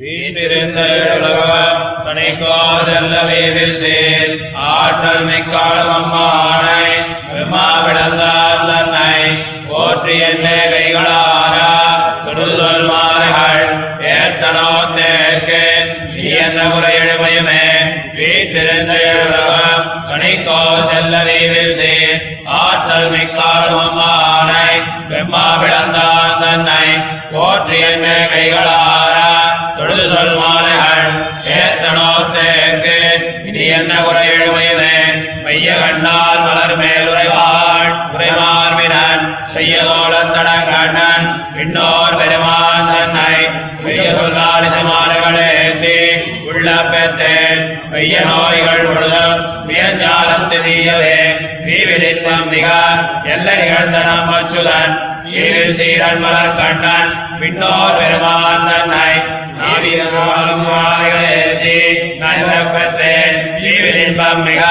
வீற்றிருந்த உலகம் தனிக்கோர் செல்ல வீவில் சேர் ஆற்றல் மிக்காலும் அம்மானை பெருமா விளந்தார் தன்னை. போற்றி என்ன கைகளாரா தொடுதல் மாறுகள் ஏத்தனோ தேர்க்கு. நீ என்ன முறை எழுமையுமே வீற்றிருந்த உலகம் தனிக்கோர் செல்ல வீவில் சேர் ஆற்றல் மிக்காலும் அம்மானை பெம்மா தன்னை போற்றி என்ன கைகளாரா தொழுது சொல் மாலைகள் ஏத்தனோ தேர்க்கு இனி என்ன உரை எழுமையுமே மைய கண்ணால் மலர் மேல் உரைவாள் உரைமார்பினன் செய்யதோழன் கண்ணன் பின்னோர் பெருமான் தன்னை மெய்ய சொல்லாலிச மாலைகளேந்தி உள்ள பெற்றேன் மெய்ய நோய்கள் முழுதும் வியஞ்சாலம் தெரியவே வீவிலின்பம் மிக எல்ல நிகழ்ந்த நிகழ்ந்தனம் அச்சுதன் ஈவில் சீரன் மலர் கண்ணன் பின்னோர் பெருமான் தன்னை நாவியரும் மாலைகளேந்தி நல்ல பெற்றேன் மிக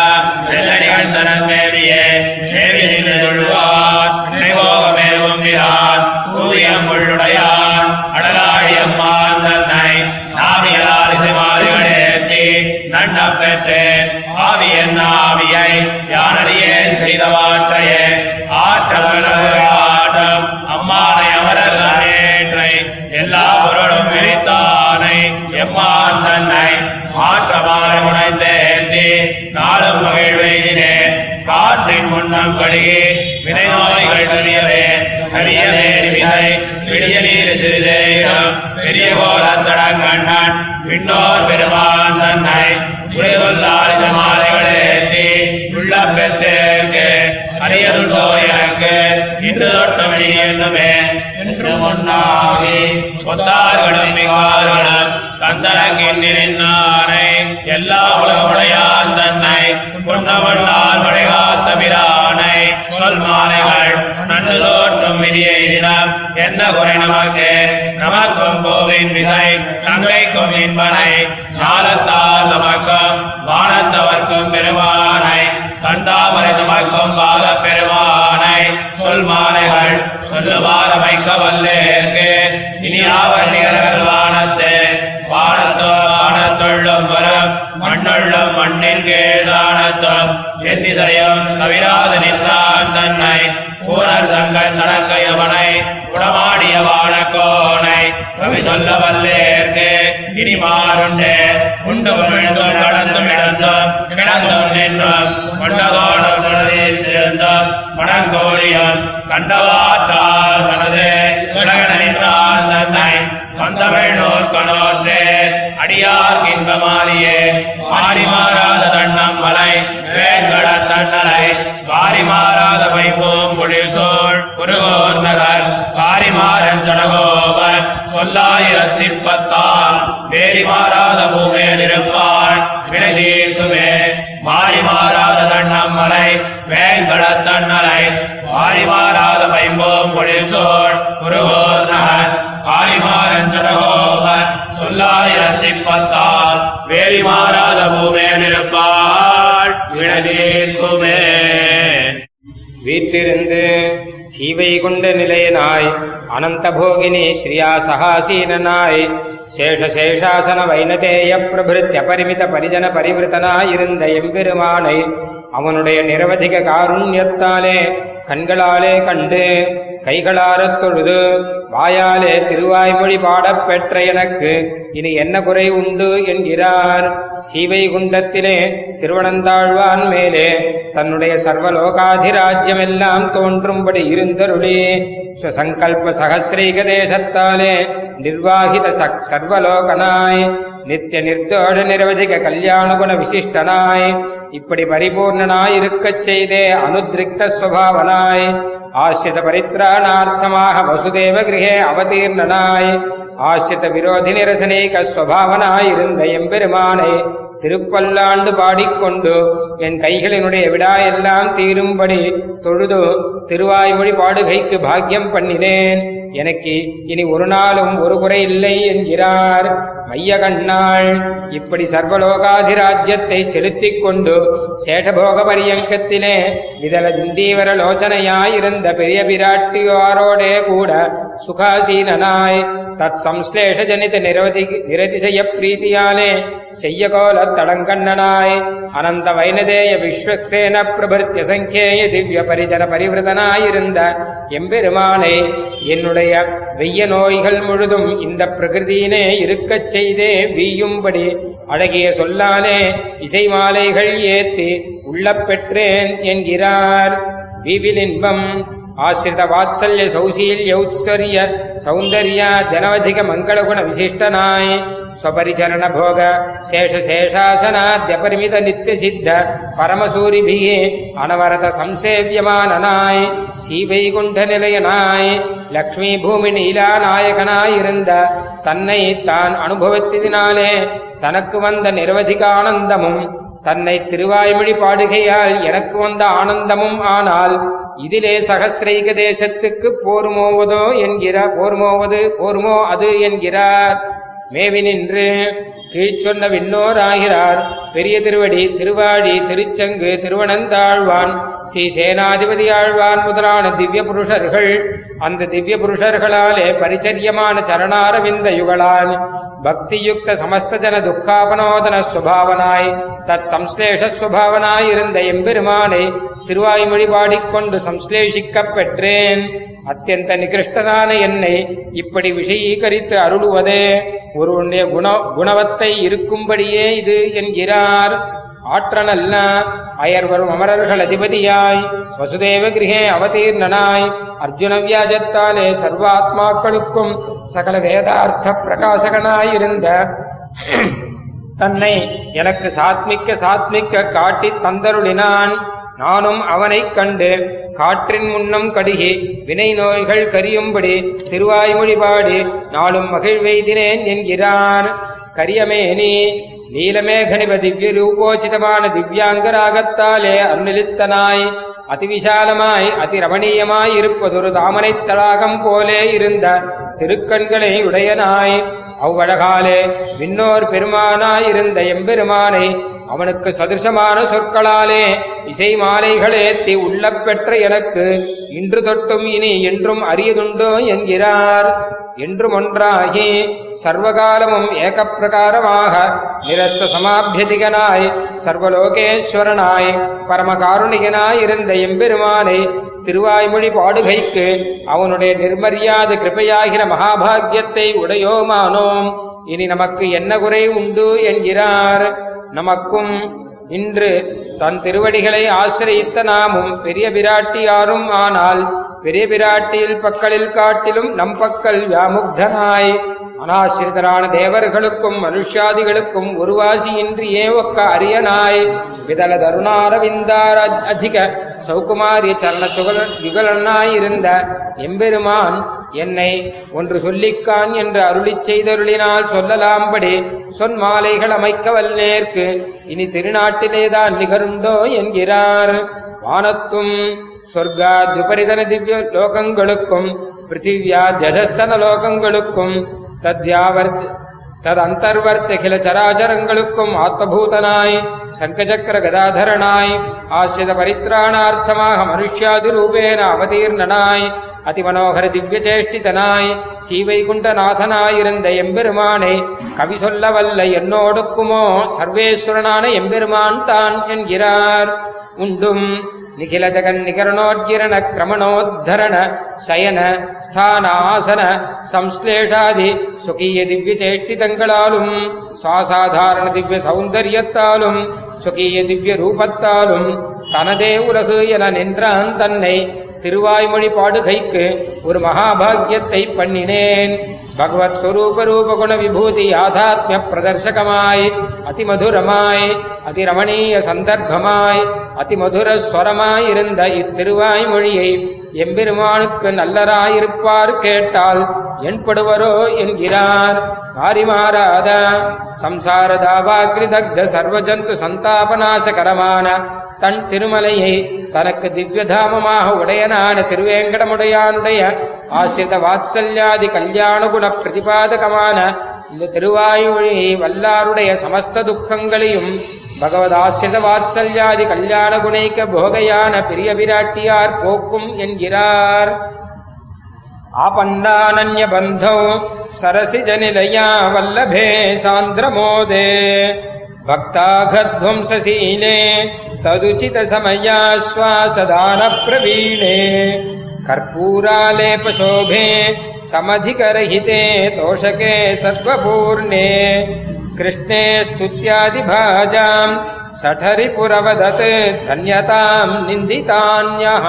எல்ல நிகழ்ந்தனன் மேவியே மேவி நின்று தொழுவான் நினைவோகமேவும் விரான் கூவியம் உள்ளுடையான். அடலாழியம்மான் தன்னை நாவியலால் இசைமாலைகளேத்தி நன்ன ஆவி என்ன ஆவியை யானறியேன் செய்த வார்த்தையே ஆற்றல் அம்மானை அமரர் நேற்றை எல்லா பொருளும் விரித்தானை. எம்மான் தன்னை மாற்றமான உணர்ந்தேந்தி நாளும் மகிழ்வெய்தினேன். காற்றின் முன்னம் கழுகி வினை நோய்கள் கரியவே கரியவே விசை விடிய நீர் சிறிதேயிடம் பெரிய கோலத்தடங்கண்ணன் விண்ணோர் பெருமான் தன்னை. உரைகொல்லாரிச மாலைகளேத்தி உள்ள பெற்றேற்கு அறியதுண்டோ எனக்கு. இன்று தொட்டமணி என்னுமே என்று முன்னாகி கொத்தார்களும் மிகார்களும் தந்தனங்கின் நின்னானை எல்லா உலகமுடையான் தன்னை. புன்னவண்ணால் மழைகாத்த பிரானை. சொல் மாலைகள் நன்று தோற்றும் விதியை தினம். என்ன குறை நமக்கு? நமக்கும் போவின் விசை தங்கைக்கும் இன்பனை. ஞானத்தால் நமக்கும் வானத்தவர்க்கும் பெருமானை. கண்டாமரை சுமக்கும் பால பெருமானை சொல் மாலைகள் சொல்லுமாறு வைக்க வல்லேற்கு இனி அவர் நிகர்கள் வானத்தே வானத்தோ வானத்துள்ளும் வரும். மண்ணுள்ளும் மண்ணின் கீழ்தானத்தும் என் திசையும் தவிராது நின்றான் தன்னை. பூனர் சங்க தடக்கையவனை குடமாடிய வாழக்கோனை கவி சொல்ல வல்லேற்கு இனி மாறுண்டு. உண்டு விழுந்தும் நடந்தும் இழந்தும். கிடந்தும் நின்றும். கொண்டதோடும் இருந்தும் மணங்கோழியும் கண்டவாற்றா தனது. வந்தமிழ்நூர் கணோற்றே அடியார் இன்பமாரியே மாறி மாறாத தண்ணம் மலை வேங்கட தன்னலை வாரி மாறாத வைப்போம் பொழில் சோழ் குருகோர் நகர் காரி மாறன் சடகோபன் சொல்லாயிரத்தி பத்தால் வேரி மாறாத பூமேல் இருப்பாள் வினை தீர்க்குமே மாறி மாறாத தண்ணம் மலை வேங்கட தன்னலை மாறி பொழில் சோழ் குருகோர் நகர் காரிமாறன் சடகோபர் சொல்லாயிரத்தி பத்தால் வேரி மாறாத பூமேல் இருப்பாள் விழதீர்க்குமே வீற்றிருந்து சீவை கொண்ட நிலையனாய் அனந்த போகினி ஸ்ரீயா சகாசீனனாய் சேஷ சேஷாசன வைனதேய பிரபிருத்திய பரிமித பரிஜன பரிவிருத்தனாயிருந்த எம்பெருமானை அவனுடைய நிரவதிக காருண்யத்தாலே கண்களாலே கண்டு கைகளாரத் தொழுது வாயாலே திருவாய்மொழி பாடப் பெற்ற எனக்கு இனி என்ன குறை உண்டு என்கிறார். சீவை குண்டத்திலே திருவனந்தாழ்வான் மேலே தன்னுடைய சர்வலோகாதிராஜ்யமெல்லாம் தோன்றும்படி இருந்தருளி. ஸ்வசங்கல்ப சகசிரீக தேசத்தாலே நிர்வாகித சர்வலோகனாய் நித்திய நிர்தோஷ நிரவதிக கல்யாணகுண விசிஷ்டனாய். இப்படி பரிபூர்ணனாய் இருக்கச் செய்தே அனுத்ரிக்த ஸ்வபாவனாய் ஆசிரித பரித்ராணார்த்தமாக வசுதேவ கிரகே அவதீர்ணனாய். ஆசிரித விரோதி நிரசனேக ஸ்வபாவனாய் இருந்த எம்பெருமானை திருப்பல்லாண்டு பாடிக்கொண்டு என் கைகளினுடைய விடா எல்லாம் தீரும்படி தொழுது திருவாய்மொழி பாடுகைக்கு பாக்கியம் பண்ணினேன். எனக்கு இனி ஒரு நாளும் ஒரு குறை இல்லை என்கிறார் மைய கண்ணாள் இப்படி சர்வலோகாதிராஜ்யத்தை செலுத்திக் கொண்டு சேஷபோக பரியங்கத்திலே விதல திந்தீவர லோச்சனையாயிருந்த பெரிய பிராட்டியாரோடே கூட சுகாசீனனாய். தத் சம்ஸ்லேஷ ஜனித நிரவதி நிரதிசய பிரீதியாலே செய்ய கோல தடங்கண்ணனாய் அனந்த வைனதேய விஸ்வக்சேன பிரபர்த்திய சங்கேய திவ்ய பரிஜன பரிவிரதனாயிருந்த எம்பெருமானை என்னுடைய வெய்ய நோய்கள் முழுதும் இந்த பிரகிருதியினே இருக்கச் செய்தே வீயும்படி அழகிய சொல்லாலே இசை மாலைகள் ஏத்தி உள்ளப்பெற்றேன் என்கிறார். வீவிலின்பம் ஆசிரித வாத்சல்ய சௌசீல்யௌத்சரிய சௌந்தர்ய ஜனவதிக மங்களகுண விசிஷ்டனாய் ஸ்வபரிச்சரண போக சேஷ சேஷாசனாத்யபரிமித நித்திய சித்த பரமசூரிபிகே அனவரத சம்சேவியமானனாய் ஸ்ரீவைகுண்ட நிலையனாய் லக்ஷ்மி பூமி நீலாநாயகனாயிருந்த தன்னை தான் அனுபவத்தினாலே தனக்கு வந்த நிரவதிக ஆனந்தமும் தன்னை திருவாய்மொழி பாடுகையால் எனக்கு வந்த ஆனந்தமும் ஆனால் இதிலே சகசிரைக தேசத்துக்கு போர்மோவதோ என்கிறார் போர்மோவது போர்மோ அது என்கிறார். மேவி நின்று கீழ்ச்சொன்ன விண்ணோர் ஆகிறார் பெரிய திருவடி திருவாடி திருச்சங்கு திருவனந்தாழ்வான் ஸ்ரீ சேனாதிபதி ஆழ்வான் முதலான திவ்ய புருஷர்கள் அந்த திவ்ய புருஷர்களாலே பரிச்சரியமான சரணாரவிந்த யுகளான் பக்தியுக்த சமஸ்தஜன துக்காபனோதன சுபாவனாய் தத் சம்ஸ்லேஷ சுபாவனாய் இருந்த எம்பெருமானை திருவாய்மொழி பாடிக்கொண்டு சம்ஸ்லேஷிக்கப் பெற்றேன் அத்தியந்த நிகிருஷ்டனான என்னை இப்படி விஷயீகரித்து அருளுவதே ஒருவனுடைய குண குணவத்தை இருக்கும்படியே இது என்கிறார். ஆற்றனல்ல அயர்வரும் அமரர்கள் அதிபதியாய் வசுதேவ கிரகே அவதீர்ணனாய் அர்ஜுன வியாஜத்தாலே சர்வாத்மாக்களுக்கும் சகல வேதார்த்த பிரகாசகனாயிருந்த தன்னை எனக்கு சாத்மிக்க சாத்மிக்க காட்டித் தந்தருளினான். நானும் அவனைக் கண்டு காற்றின் முன்னம் கடுகி வினை நோய்கள் கரியும்படி திருவாய்மொழி பாடி நாளும் மகிழ்வெய்தினேன் என்கிறார் கரியமேனி நீலமேகனிப திவ்ய ரூபோச்சிதமான திவ்யாங்கராகத்தாலே அருணிலித்தனாய் அதிவிசாலமாய் அதிரமணீயமாய் இருப்பதொரு தாமரைத் தடாகம் போலே இருந்த திருக்கண்களை உடையனாய். அவ்வழகாலே விண்ணோர் பெருமானாயிருந்த எம்பெருமானை அவனுக்கு சதிருஷமான சொற்களாலே இசை மாலைகளேத்தி உள்ள பெற்ற எனக்கு இன்று தொட்டும் இனி என்றும் அரியதுண்டோ என்கிறார். என்றும் ஒன்றாகி சர்வகாலமும் ஏகப்பிரகாரமாக நிரஸ்த சமாபியதிகனாய் சர்வலோகேஸ்வரனாய் பரமகாருணிகனாய் இருந்த எம்பெருமானை திருவாய்மொழி பாடுகைக்கு அவனுடைய நிர்மரியாத கிருபையாகிற மகாபாகியத்தை உடையோமானோம். இனி நமக்கு என்ன குறை உண்டு என்கிறார். நமக்கும் இன்று தன் திருவடிகளை ஆசிரியித்த நாமும் பெரிய பிராட்டியாரும் ஆனால் பெரிய பிராட்டியில் பக்களில் காட்டிலும் நம் பக்கல் வியாமுக்தனாய். அனாசிரிதரான தேவர்களுக்கும் மனுஷாதிகளுக்கும் ஒருவாசியின்றியே ஒக்க அரியனாய். விதல தருணாரவிந்தார அதிக சௌகுமாரிய சரண சுகல யுகலன்னாயிருந்த எம்பெருமான் என்னை ஒன்று சொல்லிக்கான் என்று அருளிச் செய்தருளினால் சொல்லலாம்படி சொன்மாலைகள் அமைக்கவல் நேர்க்கு. இனி திருநாட்டிலேதான் நிகருண்டோ என்கிறார். வானத்தும் சொர்க்கா துபரிதன திவ்ய லோகங்களுக்கும் பிருத்திவியா தியதஸ்தன லோகங்களுக்கும் தது அந்தர்வர்த்தகில சராச்சரங்களுக்கும் ஆத்மபூதனாய் சங்கச்சக்கர கதாதரனாய் ஆசிரித பரித்ராணார்த்தமாக மனுஷ்யாதி ரூபேன அவதீர்ணனாய் அதிமனோகர திவ்யச்சேஷ்டிதனாய் ஸ்ரீவைகுண்டநாதனாயிருந்த எம்பெருமானை கவி சொல்ல வல்ல என்னோடுக்குமோ சர்வேஸ்வரனான எம்பெருமான் தான் என்கிறார். உண்டும் நிகில ஜகன் நிகரணோஜிரண கிரமணோத்தரண சயன ஸ்தான சம்ஸ்லேஷாதி சுகீய திவ்ய சேஷ்டிதங்களாலும் சுவாசாதாரண திவ்ய சௌந்தரியத்தாலும் சுகீய திவ்ய ரூபத்தாலும் தனதே உலகு என நின்றான் தன்னை திருவாய்மொழி பாடுகைக்கு ஒரு மகாபாகியத்தை பண்ணினேன். பகவத் ஸ்வரூப ரூபகுண விபூதி யாதாத்மிய பிரதர்சகமாய் அதிமதுரமாய் அதிரமணீய சந்தர்ப்பமாய் அதிமதுர ஸ்வரமாயிருந்த இத்திருவாய்மொழியை எம்பெருமானுக்கு நல்லராயிருப்பார் கேட்டால் என்படுவரோ என்கிறார்? மாறிமாறாத சம்சார தாவாக்ரிதக்த சர்வஜந்து சந்தாபநாசகரமான தன் திருமலையை தனக்கு திவ்யதாமமாக உடையனான திருவேங்கடமுடையானுடைய ஆசிரித வாத்சல்யாதி கல்யாண குண பிரதிபாதகமான இந்த திருவாயுமொழியை வல்லாருடைய சமஸ்த துக்கங்களையும் பகவத் ஆசிரித வாத்சல்யாதி கல்யாண குணைக்க போகையான பெரிய பிராட்டியார் போக்கும் என்கிறார் आपन्नानन्यबन्धौ सरसिजनिलया वल्लभे सान्द्रमोदे भक्ताघध्वंसशीले तदुचितसमयाश्वासदानप्रवीणे कर्पूरालेपशोभे समधिकरहिते तोषके सत्त्वपूर्णे कृष्णे सठरी सठरिपुरवदत् धन्यताम् निन्दितान्यः